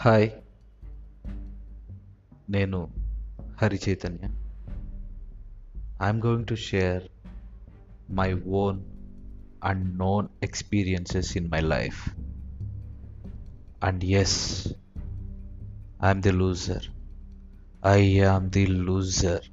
hi నేను Hari Chaitanya I'm going to share my own and known experiences in my life and as I'm the loser I am the loser